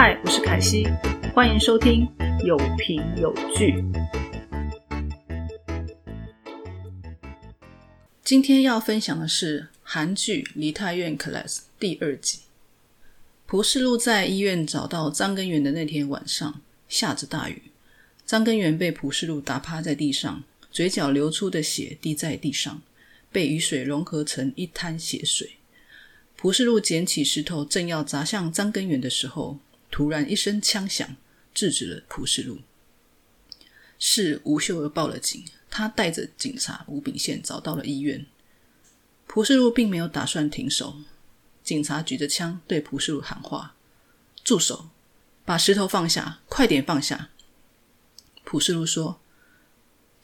嗨，我是凯西，欢迎收听有凭有据。今天要分享的是韩剧《梨泰院 Class》第二集。蒲世禄在医院找到张根源的那天晚上，下着大雨。张根源被蒲世禄打趴在地上，嘴角流出的血滴在地上，被雨水融合成一滩血水。蒲世禄捡起石头，正要砸向张根源的时候，突然一声枪响，制止了蒲世禄。是吴秀儿报了警。他带着警察吴炳宪找到了医院。蒲世禄并没有打算停手，警察举着枪对蒲世禄喊话：“住手！把石头放下，快点放下！”蒲世禄说：“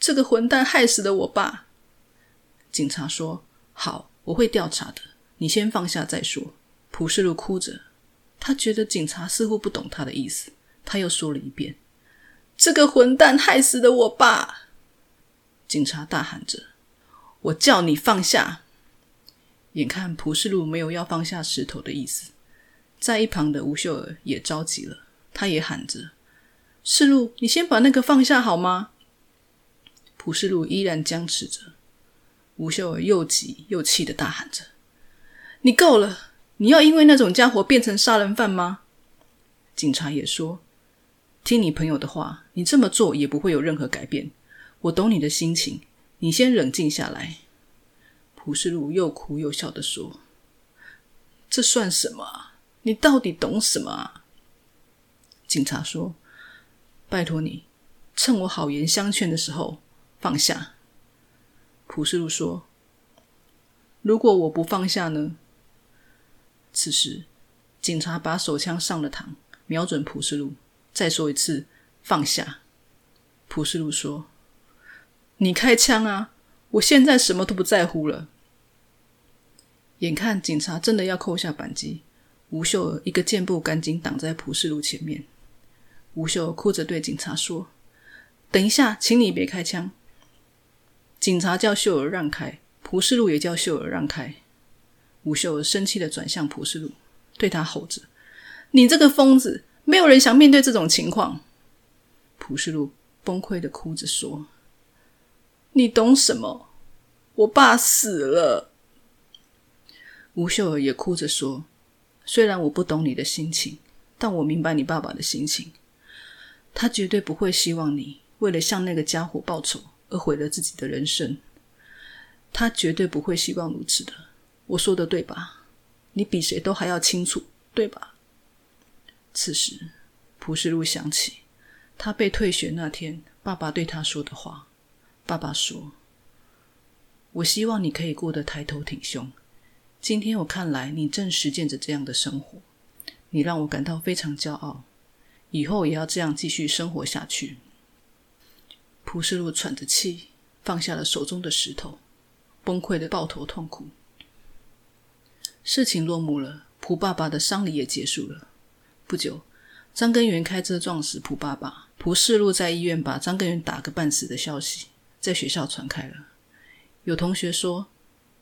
这个混蛋害死了我爸。”警察说：“好，我会调查的，你先放下再说。”蒲世禄哭着，他觉得警察似乎不懂他的意思，他又说了一遍：“这个混蛋害死了我爸。”警察大喊着：“我叫你放下！”眼看蒲世禄没有要放下石头的意思，在一旁的吴秀儿也着急了，他也喊着：“世禄，你先把那个放下好吗？”蒲世禄依然僵持着。吴秀儿又急又气的大喊着：“你够了！你要因为那种家伙变成杀人犯吗？”警察也说：“听你朋友的话，你这么做也不会有任何改变。”我懂你的心情，你先冷静下来。蒲世路又哭又笑的说：“这算什么？你到底懂什么啊？”警察说：“拜托你，趁我好言相劝的时候放下。”蒲世路说：“如果我不放下呢？”此时，警察把手枪上了膛，瞄准普世禄，再说一次：“放下。”普世禄说。你开枪啊！我现在什么都不在乎了。眼看警察真的要扣下扳机，吴秀儿一个箭步赶紧挡在普世禄前面。吴秀儿哭着对警察说：“等一下，请你别开枪。”警察叫秀儿让开，普世禄也叫秀儿让开。吴秀儿生气的转向蒲世禄，对他吼着：“你这个疯子！没有人想面对这种情况。”蒲世禄崩溃的哭着说。你懂什么？我爸死了。吴秀儿也哭着说：“虽然我不懂你的心情，但我明白你爸爸的心情。他绝对不会希望你为了向那个家伙报仇而毁了自己的人生。他绝对不会希望如此的。我说的对吧？你比谁都还要清楚，对吧？”此时，蒲世禄想起他被退学那天，爸爸对他说的话。爸爸说：“我希望你可以过得抬头挺胸。今天我看来，你正实践着这样的生活，你让我感到非常骄傲。以后也要这样继续生活下去。”蒲世禄喘着气，放下了手中的石头，崩溃的抱头痛哭。事情落幕了，蒲爸爸的丧礼也结束了。不久，张根源开车撞死蒲爸爸，蒲世禄在医院把张根源打个半死的消息。在学校传开了，有同学说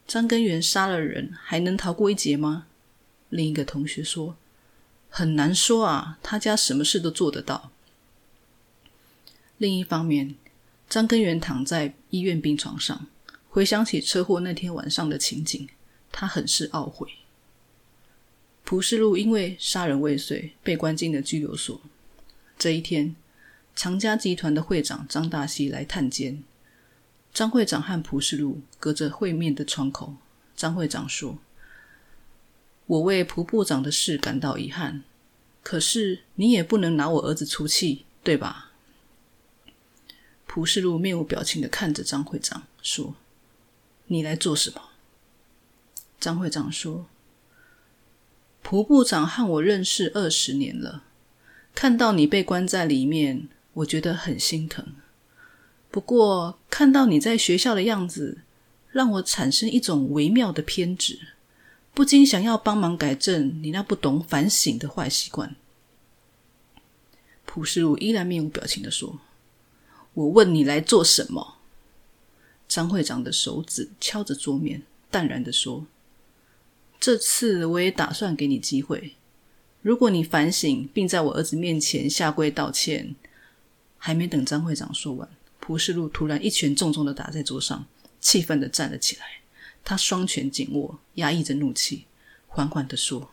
张根源杀了人还能逃过一劫吗？另一个同学说很难说啊，他家什么事都做得到。另一方面，张根源躺在医院病床上，回想起车祸那天晚上的情景，他很是懊悔。蒲世禄因为杀人未遂被关进了拘留所。这一天，长家集团的会长张大西来探监。张会长和蒲世禄隔着会面的窗口。张会长说：“我为蒲部长的事感到遗憾，可是你也不能拿我儿子出气，对吧？”蒲世禄面无表情的看着张会长说：“你来做什么？”张会长说：“蒲部长和我认识二十年了，看到你被关在里面，我觉得很心疼。”不过，看到你在学校的样子，让我产生一种微妙的偏执，不禁想要帮忙改正你那不懂反省的坏习惯。蒲世禄依然面无表情的说：“我问你来做什么？”张会长的手指敲着桌面，淡然的说：“这次我也打算给你机会，如果你反省，并在我儿子面前下跪道歉，还没等张会长说完，蒲世禄突然一拳重重的打在桌上，气愤的站了起来。他双拳紧握，压抑着怒气，缓缓的说：“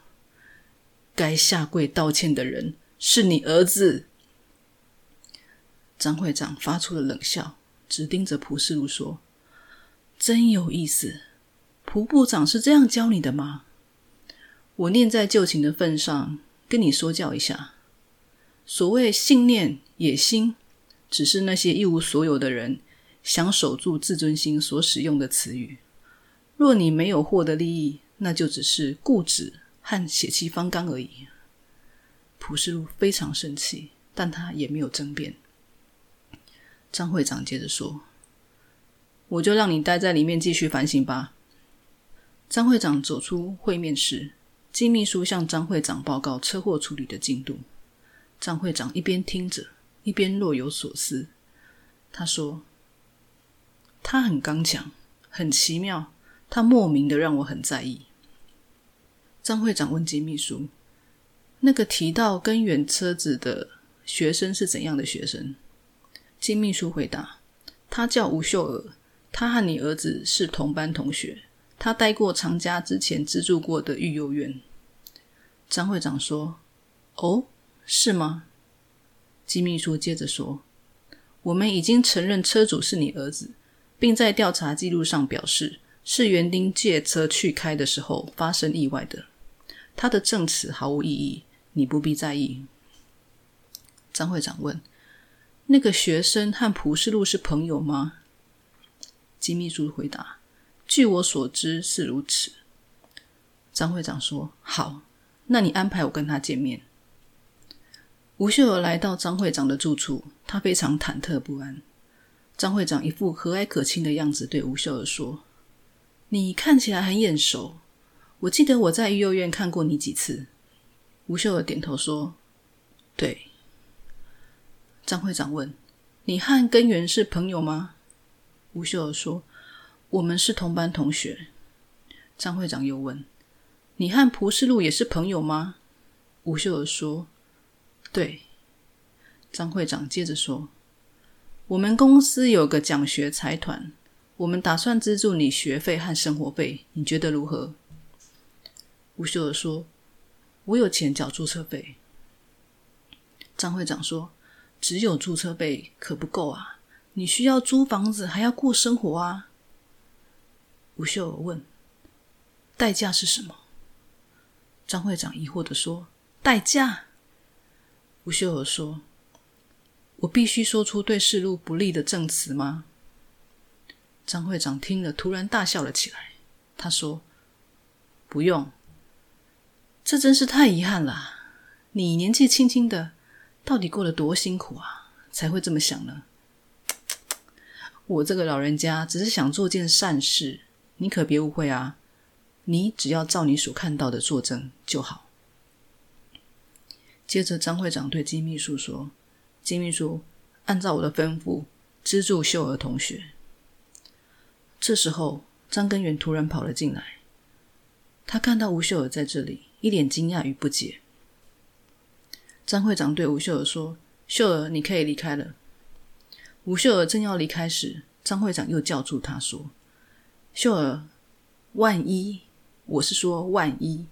该下跪道歉的人是你儿子。”张会长发出了冷笑，直盯着蒲世禄说：“真有意思，蒲部长是这样教你的吗？”我念在旧情的份上，跟你说教一下。所谓信念、野心，只是那些一无所有的人想守住自尊心所使用的词语。若你没有获得利益，那就只是固执和血气方刚而已。蒲世禄非常生气，但他也没有争辩。张会长接着说：“我就让你待在里面继续反省吧。”张会长走出会面室。金秘书向张会长报告车祸处理的进度。张会长一边听着，一边若有所思。他说：“他很刚强，很奇妙，他莫名的让我很在意。”张会长问金秘书：“那个提到根源车子的学生是怎样的学生？”金秘书回答：“他叫吴秀娥，他和你儿子是同班同学。”他待过常家之前资助过的育幼院。张会长说：“哦，是吗？”金秘书接着说：“我们已经承认车主是你儿子，并在调查记录上表示是园丁借车去开的时候发生意外的。他的证词毫无意义，你不必在意。”张会长问：“那个学生和蒲世路是朋友吗？”金秘书回答。据我所知是如此。张会长说：“好，那你安排我跟他见面。”吴秀娥来到张会长的住处，他非常忐忑不安。张会长一副和蔼可亲的样子，对吴秀娥说：“你看起来很眼熟，我记得我在育幼院看过你几次。”吴秀娥点头说：“对。”张会长问：“你和根源是朋友吗？”吴秀娥说。我们是同班同学。张会长又问：“你和蒲世禄也是朋友吗？”吴秀娥说：“对。”张会长接着说：“我们公司有个奖学财团，我们打算资助你学费和生活费，你觉得如何？”吴秀娥说：“我有钱缴注册费。”张会长说：“只有注册费可不够啊，你需要租房子，还要过生活啊。”吴秀娥问：“代价是什么？”张会长疑惑的说：“代价？”吴秀娥说：“我必须说出对世路不利的证词吗？”张会长听了，突然大笑了起来。他说：“不用，这真是太遗憾了。你年纪轻轻的，到底过了多辛苦啊，才会这么想呢？我这个老人家只是想做件善事。”你可别误会啊！你只要照你所看到的作证就好。接着，张会长对金秘书说：“金秘书，按照我的吩咐，资助秀儿同学。”这时候，张根源突然跑了进来，他看到吴秀儿在这里，一脸惊讶与不解。张会长对吴秀儿说：“秀儿，你可以离开了。”吴秀儿正要离开时，张会长又叫住他说。秀儿，万一我是说万一，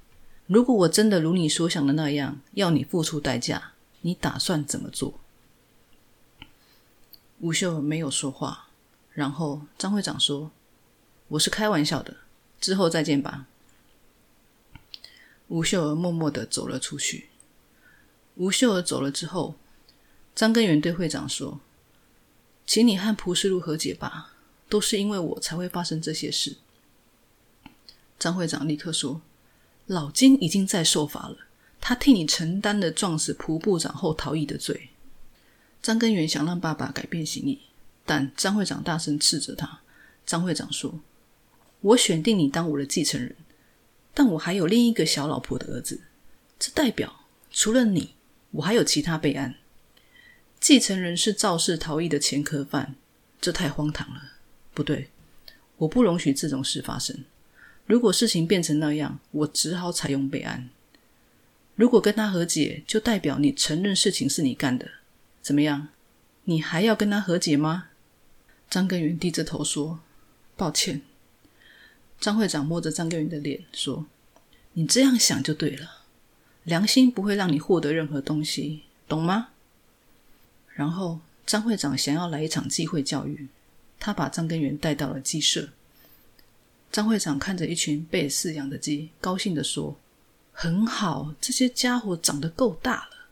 如果我真的如你所想的那样，要你付出代价，你打算怎么做？吴秀儿没有说话。然后张会长说：“我是开玩笑的，之后再见吧。”吴秀儿默默的走了出去。吴秀儿走了之后，张根源对会长说：“请你和蒲世禄和解吧。”都是因为我才会发生这些事。张会长立刻说：“老金已经在受罚了，他替你承担了撞死蒲部长后逃逸的罪。”张根源想让爸爸改变心意，但张会长大声斥责他。张会长说：“我选定你当我的继承人，但我还有另一个小老婆的儿子，这代表除了你，我还有其他备案。继承人是肇事逃逸的前科犯，这太荒唐了。”不对，我不容许这种事发生。如果事情变成那样，我只好采用备案。如果跟他和解，就代表你承认事情是你干的。怎么样？你还要跟他和解吗？”张根源低着头说：“抱歉。”张会长摸着张根源的脸说：“你这样想就对了，良心不会让你获得任何东西，懂吗？”然后张会长想要来一场机会教育，他把张根源带到了鸡舍。张会长看着一群被饲养的鸡，高兴地说：“很好，这些家伙长得够大了。”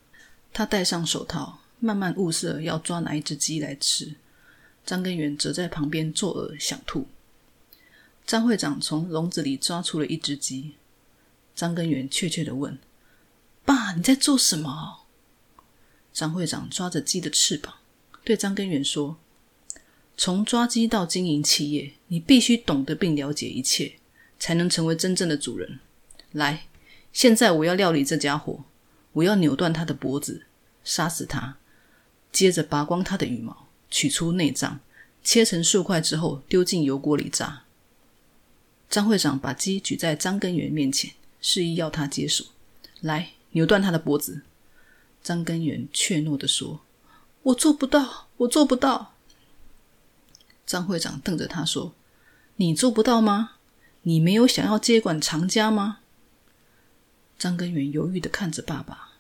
他戴上手套，慢慢物色要抓哪一只鸡来吃。张根源则在旁边作呕想吐。张会长从笼子里抓出了一只鸡。张根源怯怯地问：“爸，你在做什么？”张会长抓着鸡的翅膀，对张根源说：“从抓鸡到经营企业，你必须懂得并了解一切，才能成为真正的主人。来，现在我要料理这家伙，我要扭断他的脖子，杀死他，接着拔光他的羽毛。”取出内脏，切成数块之后，丢进油锅里炸。张会长把鸡举在张根源面前，示意要他接手。来，扭断他的脖子。张根源怯懦地说：“我做不到，我做不到。”张会长瞪着他说：“你做不到吗？你没有想要接管长家吗？”张根源犹豫的看着爸爸。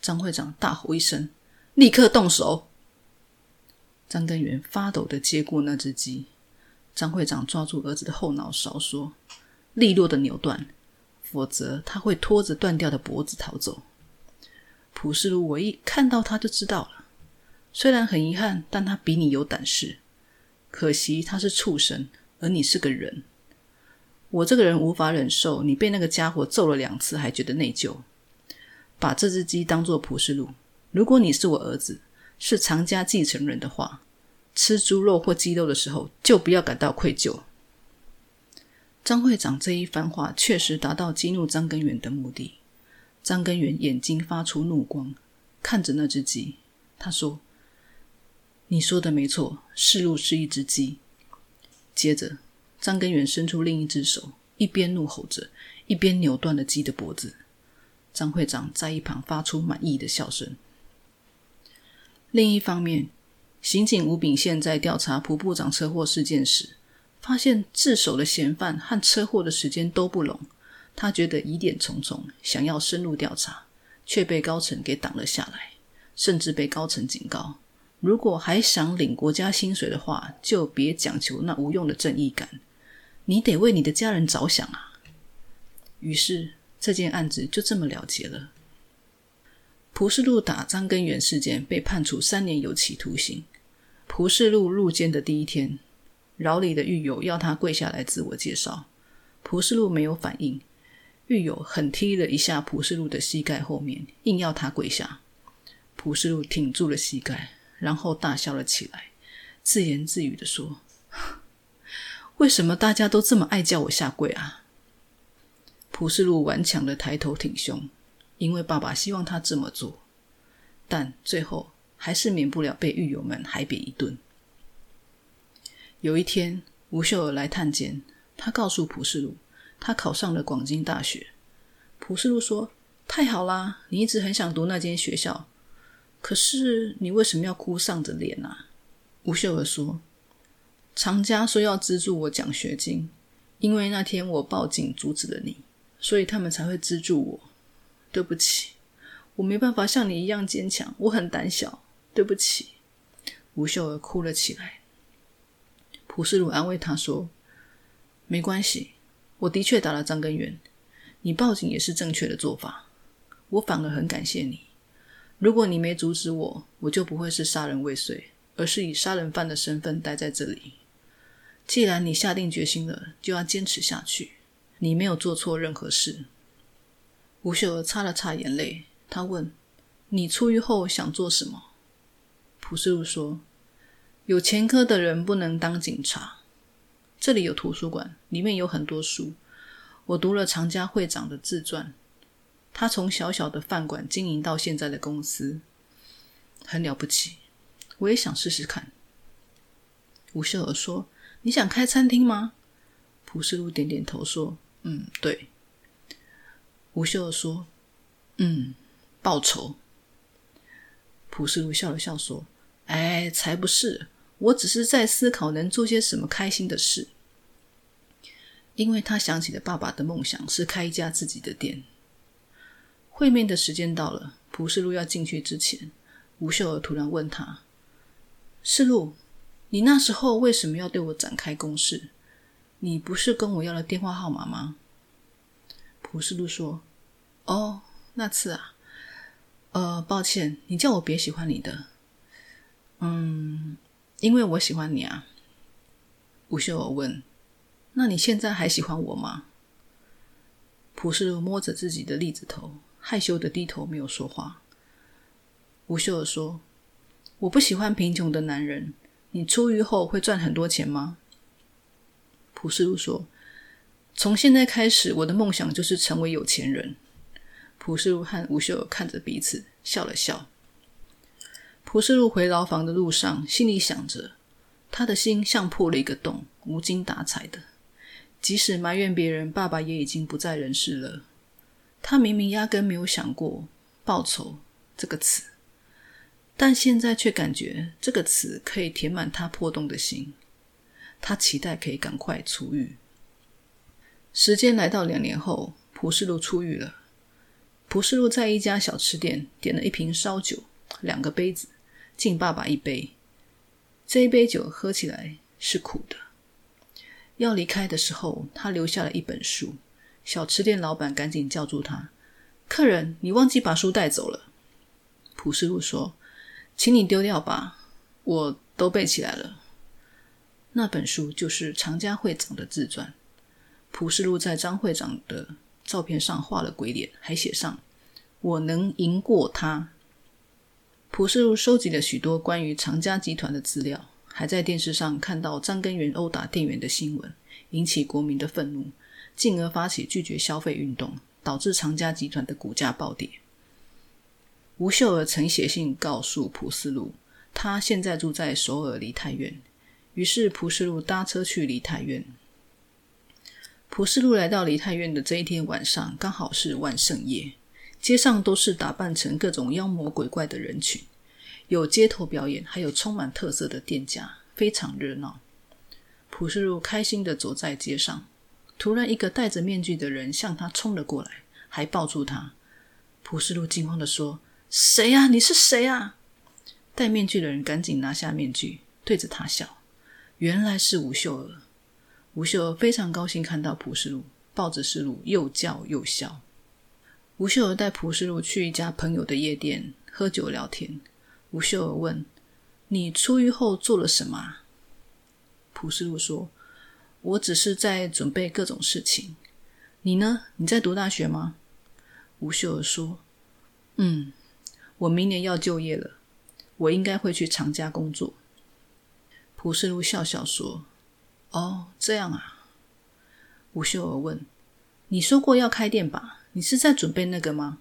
张会长大吼一声：“立刻动手！”张根源发抖的接过那只鸡，张会长抓住儿子的后脑勺说：“利落的扭断，否则他会拖着断掉的脖子逃走。”普世如，我一看到他就知道了。虽然很遗憾，但他比你有胆识。可惜他是畜生，而你是个人。我这个人无法忍受你被那个家伙揍了两次还觉得内疚。把这只鸡当做普世路。如果你是我儿子。是常家继承人的话，吃猪肉或鸡肉的时候，就不要感到愧疚。张会长这一番话确实达到激怒张根源的目的。张根源眼睛发出怒光，看着那只鸡，他说：“你说的没错，世路是一只鸡。”接着，张根源伸出另一只手，一边怒吼着，一边扭断了鸡的脖子。张会长在一旁发出满意的笑声。另一方面，刑警吴炳宪在调查蒲部长车祸事件时，发现自首的嫌犯和车祸的时间都不拢。他觉得疑点重重，想要深入调查，却被高层给挡了下来，甚至被高层警告：如果还想领国家薪水的话，就别讲求那无用的正义感，你得为你的家人着想啊！于是，这件案子就这么了结了。蒲世禄打张根源事件被判处三年有期徒刑。蒲世禄入监的第一天，牢里的狱友要他跪下来自我介绍，蒲世禄没有反应。狱友狠踢了一下蒲世禄的膝盖后面，硬要他跪下。蒲世禄挺住了膝盖，然后大笑了起来，自言自语的说：“为什么大家都这么爱叫我下跪啊？”蒲世禄顽强的抬头挺胸。因为爸爸希望他这么做，但最后还是免不了被狱友们海扁一顿。有一天，吴秀儿来探监，他告诉蒲世禄，他考上了广京大学。蒲世禄说：“太好啦，你一直很想读那间学校，可是你为什么要哭丧着脸啊？”吴秀儿说：“厂家说要资助我奖学金，因为那天我报警阻止了你，所以他们才会资助我。”对不起，我没办法像你一样坚强，我很胆小。对不起，吴秀儿哭了起来。蒲世鲁安慰她说：“没关系，我的确打了张根源，你报警也是正确的做法。我反而很感谢你。如果你没阻止我，我就不会是杀人未遂，而是以杀人犯的身份待在这里。既然你下定决心了，就要坚持下去。你没有做错任何事。”吴秀儿擦了擦眼泪，他问：“你出狱后想做什么？”蒲世禄说：“有前科的人不能当警察。这里有图书馆，里面有很多书。我读了常家会长的自传，他从小小的饭馆经营到现在的公司，很了不起。我也想试试看。”吴秀儿说：“你想开餐厅吗？”蒲世禄点点头说：“嗯，对。”吴秀儿说：“嗯，报仇。朴世禄笑了笑说：“哎，才不是！我只是在思考能做些什么开心的事。”因为他想起了爸爸的梦想是开一家自己的店。会面的时间到了，朴世禄要进去之前，吴秀儿突然问他：“世禄，你那时候为什么要对我展开攻势？你不是跟我要了电话号码吗？”朴世禄说：“哦，那次啊，呃，抱歉，你叫我别喜欢你的。嗯，因为我喜欢你啊。”吴秀儿问。那你现在还喜欢我吗？朴世禄摸着自己的栗子头，害羞的低头，没有说话。吴秀儿说：“我不喜欢贫穷的男人。你出狱后会赚很多钱吗？”普世路说：“从现在开始，我的梦想就是成为有钱人。”普世路和吴秀儿看着彼此，笑了笑。普世路回牢房的路上，心里想着，他的心像破了一个洞，无精打采的。即使埋怨别人，爸爸也已经不在人世了。他明明压根没有想过“报仇”这个词，但现在却感觉这个词可以填满他破洞的心。他期待可以赶快出狱。时间来到两年后，蒲世禄出狱了。蒲世禄在一家小吃店点了一瓶烧酒，两个杯子，敬爸爸一杯。这一杯酒喝起来是苦的。要离开的时候，他留下了一本书。小吃店老板赶紧叫住他：“客人，你忘记把书带走了。”朴世禄说：“请你丢掉吧，我都背起来了。”那本书就是常家会长的自传。朴世禄在张会长的照片上画了鬼脸，还写上：“我能赢过他。”朴世禄收集了许多关于常家集团的资料。还在电视上看到张根源殴打店员的新闻，引起国民的愤怒，进而发起拒绝消费运动，导致长家集团的股价暴跌。吴秀儿曾写信告诉蒲思路，他现在住在首尔梨泰院。于是蒲思路搭车去梨泰院。蒲思路来到梨泰院的这一天晚上，刚好是万圣夜，街上都是打扮成各种妖魔鬼怪的人群。有街头表演，还有充满特色的店家，非常热闹。朴世禄开心的走在街上，突然一个戴着面具的人向他冲了过来，还抱住他。朴世禄惊慌的说：“谁呀？你是谁啊？”戴面具的人赶紧拿下面具，对着他笑。原来是吴秀娥。吴秀娥非常高兴看到朴世禄，抱着世禄又叫又笑。吴秀娥带朴世禄去一家朋友的夜店喝酒聊天。吴秀儿问：“你出狱后做了什么？”朴世禄说：“我只是在准备各种事情。你呢？你在读大学吗？”吴秀儿说：“嗯，我明年要就业了，我应该会去长家工作。”蒲世禄笑笑说：“哦，这样啊。”吴秀儿问：“你说过要开店吧？你是在准备那个吗？”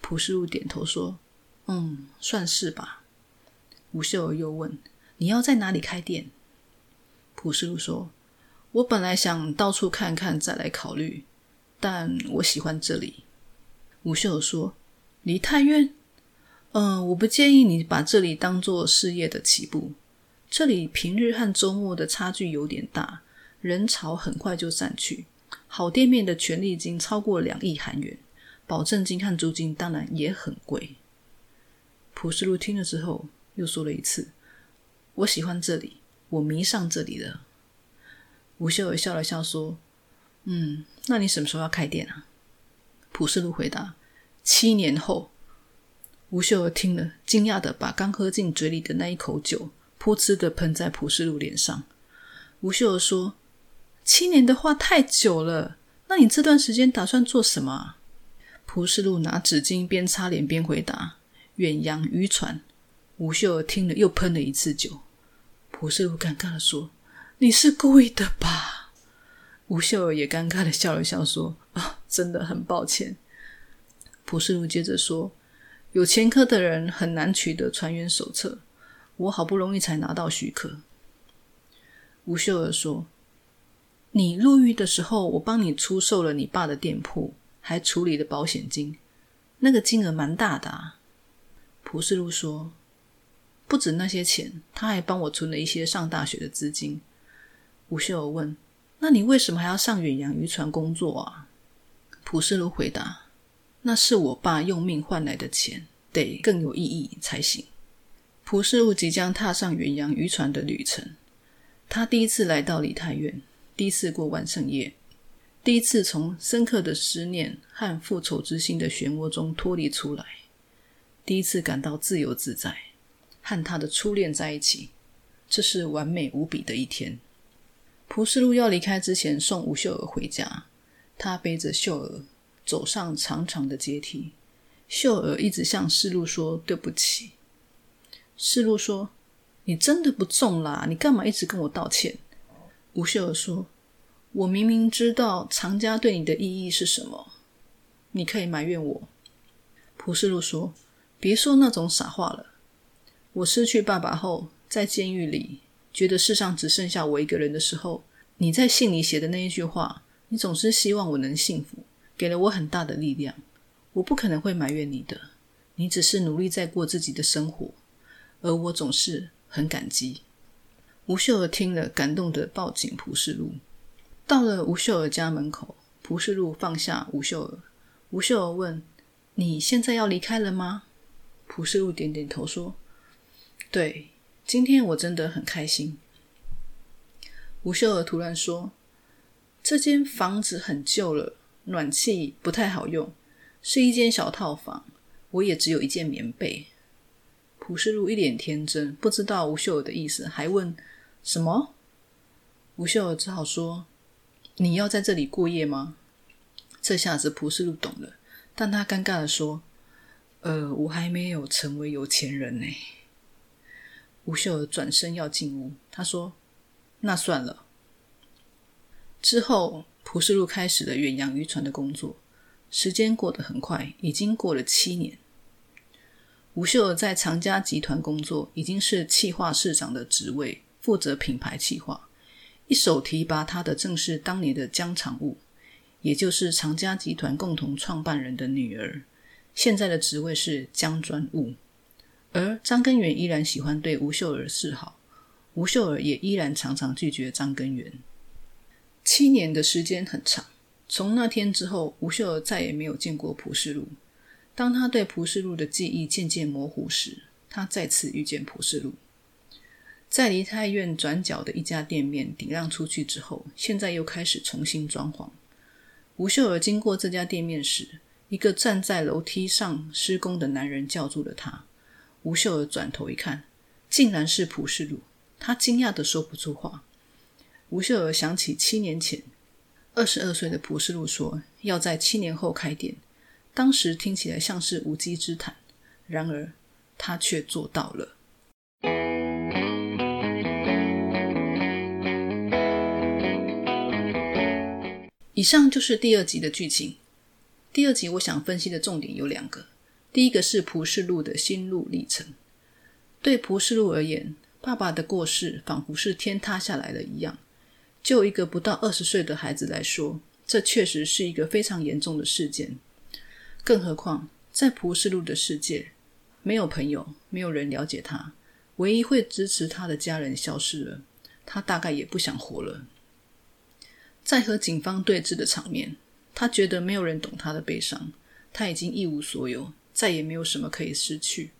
蒲世禄点头说。嗯，算是吧。吴秀儿又问：“你要在哪里开店？”蒲世禄说：“我本来想到处看看，再来考虑，但我喜欢这里。”吴秀说：“离太远？嗯，我不建议你把这里当做事业的起步。这里平日和周末的差距有点大，人潮很快就散去。好店面的权利金超过两亿韩元，保证金和租金当然也很贵。”朴世禄听了之后，又说了一次：“我喜欢这里，我迷上这里了。”吴秀儿笑了笑说：“嗯，那你什么时候要开店啊？”普世路回答：“七年后。”吴秀儿听了，惊讶的把刚喝进嘴里的那一口酒噗嗤的喷在普世路脸上。吴秀儿说：“七年的话太久了，那你这段时间打算做什么？”啊？”普世路拿纸巾边擦脸边回答。远洋渔船，吴秀儿听了又喷了一次酒。普世路尴尬的说：“你是故意的吧？”吴秀儿也尴尬的笑了笑说：“啊，真的很抱歉。”蒲世禄接着说：“有前科的人很难取得船员手册，我好不容易才拿到许可。”吴秀儿说：“你入狱的时候，我帮你出售了你爸的店铺，还处理了保险金。那个金额蛮大的啊。蒲世禄说：“不止那些钱，他还帮我存了一些上大学的资金。”吴秀儿问：“那你为什么还要上远洋渔船工作啊？”普世禄回答：“那是我爸用命换来的钱，得更有意义才行。”普世禄即将踏上远洋渔船的旅程，他第一次来到李太院，第一次过万圣夜，第一次从深刻的思念和复仇之心的漩涡中脱离出来，第一次感到自由自在，和他的初恋在一起，这是完美无比的一天。蒲世禄要离开之前，送吴秀儿回家。他背着秀儿走上长长的阶梯，秀儿一直向世禄说对不起。世禄说：“你真的不重啦，你干嘛一直跟我道歉？”吴秀儿说：“我明明知道长家对你的意义是什么，你可以埋怨我。”蒲世禄说：“别说那种傻话了。我失去爸爸后，在监狱里，觉得世上只剩下我一个人的时候，你在信里写的那一句话。”你总是希望我能幸福，给了我很大的力量。我不可能会埋怨你的，你只是努力在过自己的生活，而我总是很感激。吴秀儿听了，感动的抱紧蒲世禄。到了吴秀儿家门口，蒲世禄放下吴秀儿。吴秀儿问：“你现在要离开了吗？”蒲世禄点点头说：“对，今天我真的很开心。”吴秀儿突然说。这间房子很旧了，暖气不太好用，是一间小套房。我也只有一件棉被。蒲世禄一脸天真，不知道吴秀儿的意思，还问什么？吴秀儿只好说：“你要在这里过夜吗？”这下子蒲世禄懂了，但他尴尬的说：“呃，我还没有成为有钱人呢。”吴秀儿转身要进屋，他说：“那算了。”之后，蒲世禄开始了远洋渔船的工作。时间过得很快，已经过了七年。吴秀儿在长家集团工作，已经是企划市长的职位，负责品牌企划。一手提拔他的正是当年的江常务，也就是长家集团共同创办人的女儿。现在的职位是江专务。而张根源依然喜欢对吴秀儿示好，吴秀儿也依然常常拒绝张根源。七年的时间很长，从那天之后，吴秀儿再也没有见过蒲世禄。当他对蒲世禄的记忆渐渐模糊时，他再次遇见蒲世禄，在梨泰院转角的一家店面顶让出去之后，现在又开始重新装潢。吴秀儿经过这家店面时，一个站在楼梯上施工的男人叫住了他。吴秀儿转头一看，竟然是蒲世禄，他惊讶的说不出话。吴秀儿想起七年前，二十二岁的蒲世禄说要在七年后开店，当时听起来像是无稽之谈，然而他却做到了。以上就是第二集的剧情。第二集我想分析的重点有两个，第一个是蒲世禄的心路历程。对蒲世禄而言，爸爸的过世仿佛是天塌下来了一样。就一个不到二十岁的孩子来说，这确实是一个非常严重的事件。更何况，在蒲世禄的世界，没有朋友，没有人了解他，唯一会支持他的家人消失了，他大概也不想活了。在和警方对峙的场面，他觉得没有人懂他的悲伤，他已经一无所有，再也没有什么可以失去。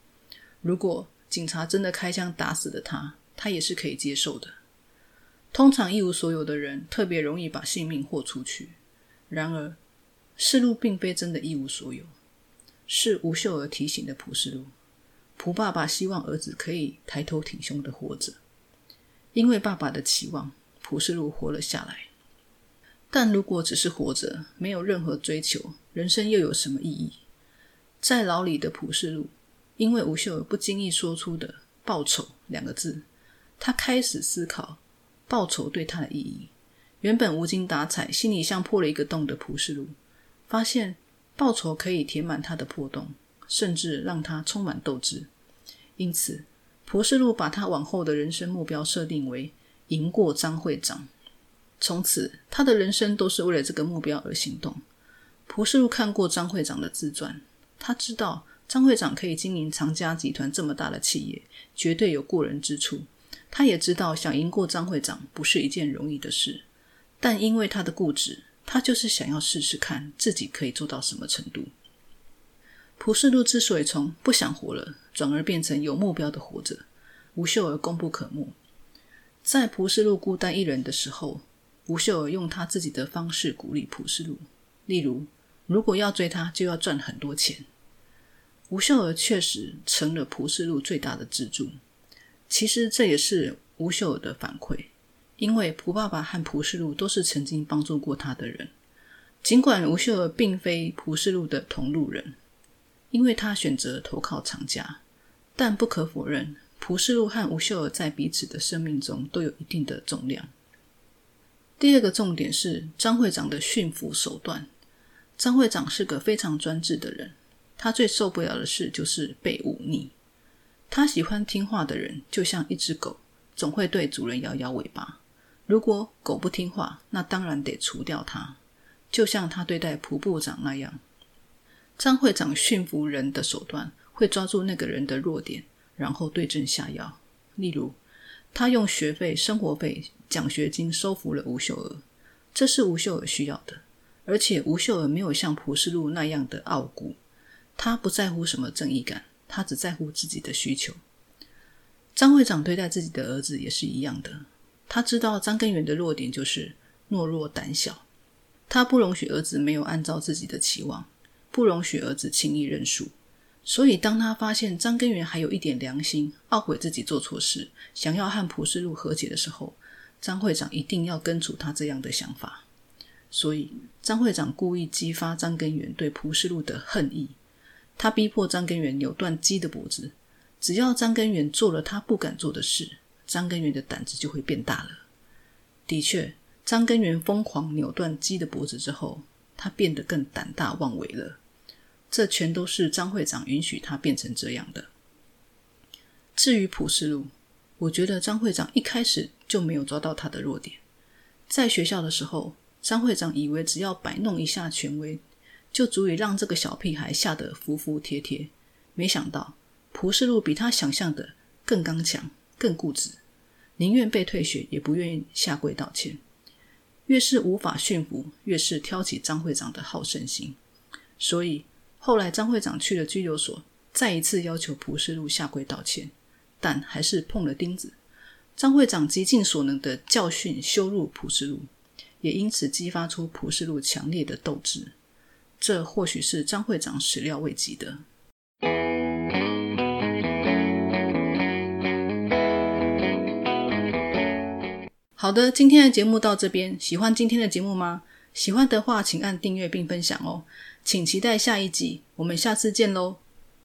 如果警察真的开枪打死了他，他也是可以接受的。通常一无所有的人特别容易把性命豁出去。然而，世禄并非真的一无所有，是吴秀儿提醒的蒲世禄。蒲爸爸希望儿子可以抬头挺胸的活着，因为爸爸的期望，蒲世禄活了下来。但如果只是活着，没有任何追求，人生又有什么意义？在牢里的蒲世禄，因为吴秀不经意说出的“报仇”两个字，他开始思考。报仇对他的意义，原本无精打采、心里像破了一个洞的蒲世禄，发现报仇可以填满他的破洞，甚至让他充满斗志。因此，蒲世禄把他往后的人生目标设定为赢过张会长。从此，他的人生都是为了这个目标而行动。蒲世禄看过张会长的自传，他知道张会长可以经营长家集团这么大的企业，绝对有过人之处。他也知道想赢过张会长不是一件容易的事，但因为他的固执，他就是想要试试看自己可以做到什么程度。蒲世禄之所以从不想活了，转而变成有目标的活着，吴秀儿功不可没。在蒲世禄孤单一人的时候，吴秀儿用他自己的方式鼓励蒲世禄，例如。如果要追他，就要赚很多钱。吴秀儿确实成了蒲世禄最大的支柱。其实这也是吴秀儿的反馈，因为蒲爸爸和蒲世禄都是曾经帮助过他的人。尽管吴秀儿并非蒲世禄的同路人，因为他选择投靠长家，但不可否认，蒲世禄和吴秀儿在彼此的生命中都有一定的重量。第二个重点是张会长的驯服手段。张会长是个非常专制的人，他最受不了的事就是被忤逆。他喜欢听话的人，就像一只狗，总会对主人摇摇尾巴。如果狗不听话，那当然得除掉它，就像他对待蒲部长那样。张会长驯服人的手段，会抓住那个人的弱点，然后对症下药。例如，他用学费、生活费、奖学金收服了吴秀娥，这是吴秀娥需要的。而且吴秀儿没有像蒲世禄那样的傲骨，他不在乎什么正义感，他只在乎自己的需求。张会长对待自己的儿子也是一样的，他知道张根源的弱点就是懦弱胆小，他不容许儿子没有按照自己的期望，不容许儿子轻易认输。所以当他发现张根源还有一点良心，懊悔自己做错事，想要和蒲世禄和解的时候，张会长一定要根除他这样的想法。所以，张会长故意激发张根源对蒲世禄的恨意，他逼迫张根源扭断鸡的脖子。只要张根源做了他不敢做的事，张根源的胆子就会变大了。的确，张根源疯狂扭断鸡的脖子之后，他变得更胆大妄为了。这全都是张会长允许他变成这样的。至于普世路，我觉得张会长一开始就没有抓到他的弱点，在学校的时候。张会长以为只要摆弄一下权威，就足以让这个小屁孩吓得服服帖帖。没想到蒲世禄比他想象的更刚强、更固执，宁愿被退学也不愿意下跪道歉。越是无法驯服，越是挑起张会长的好胜心。所以后来张会长去了拘留所，再一次要求蒲世禄下跪道歉，但还是碰了钉子。张会长极尽所能的教训、羞辱蒲世禄。也因此激发出蒲世禄强烈的斗志，这或许是张会长始料未及的。好的，今天的节目到这边，喜欢今天的节目吗？喜欢的话，请按订阅并分享哦。请期待下一集，我们下次见喽。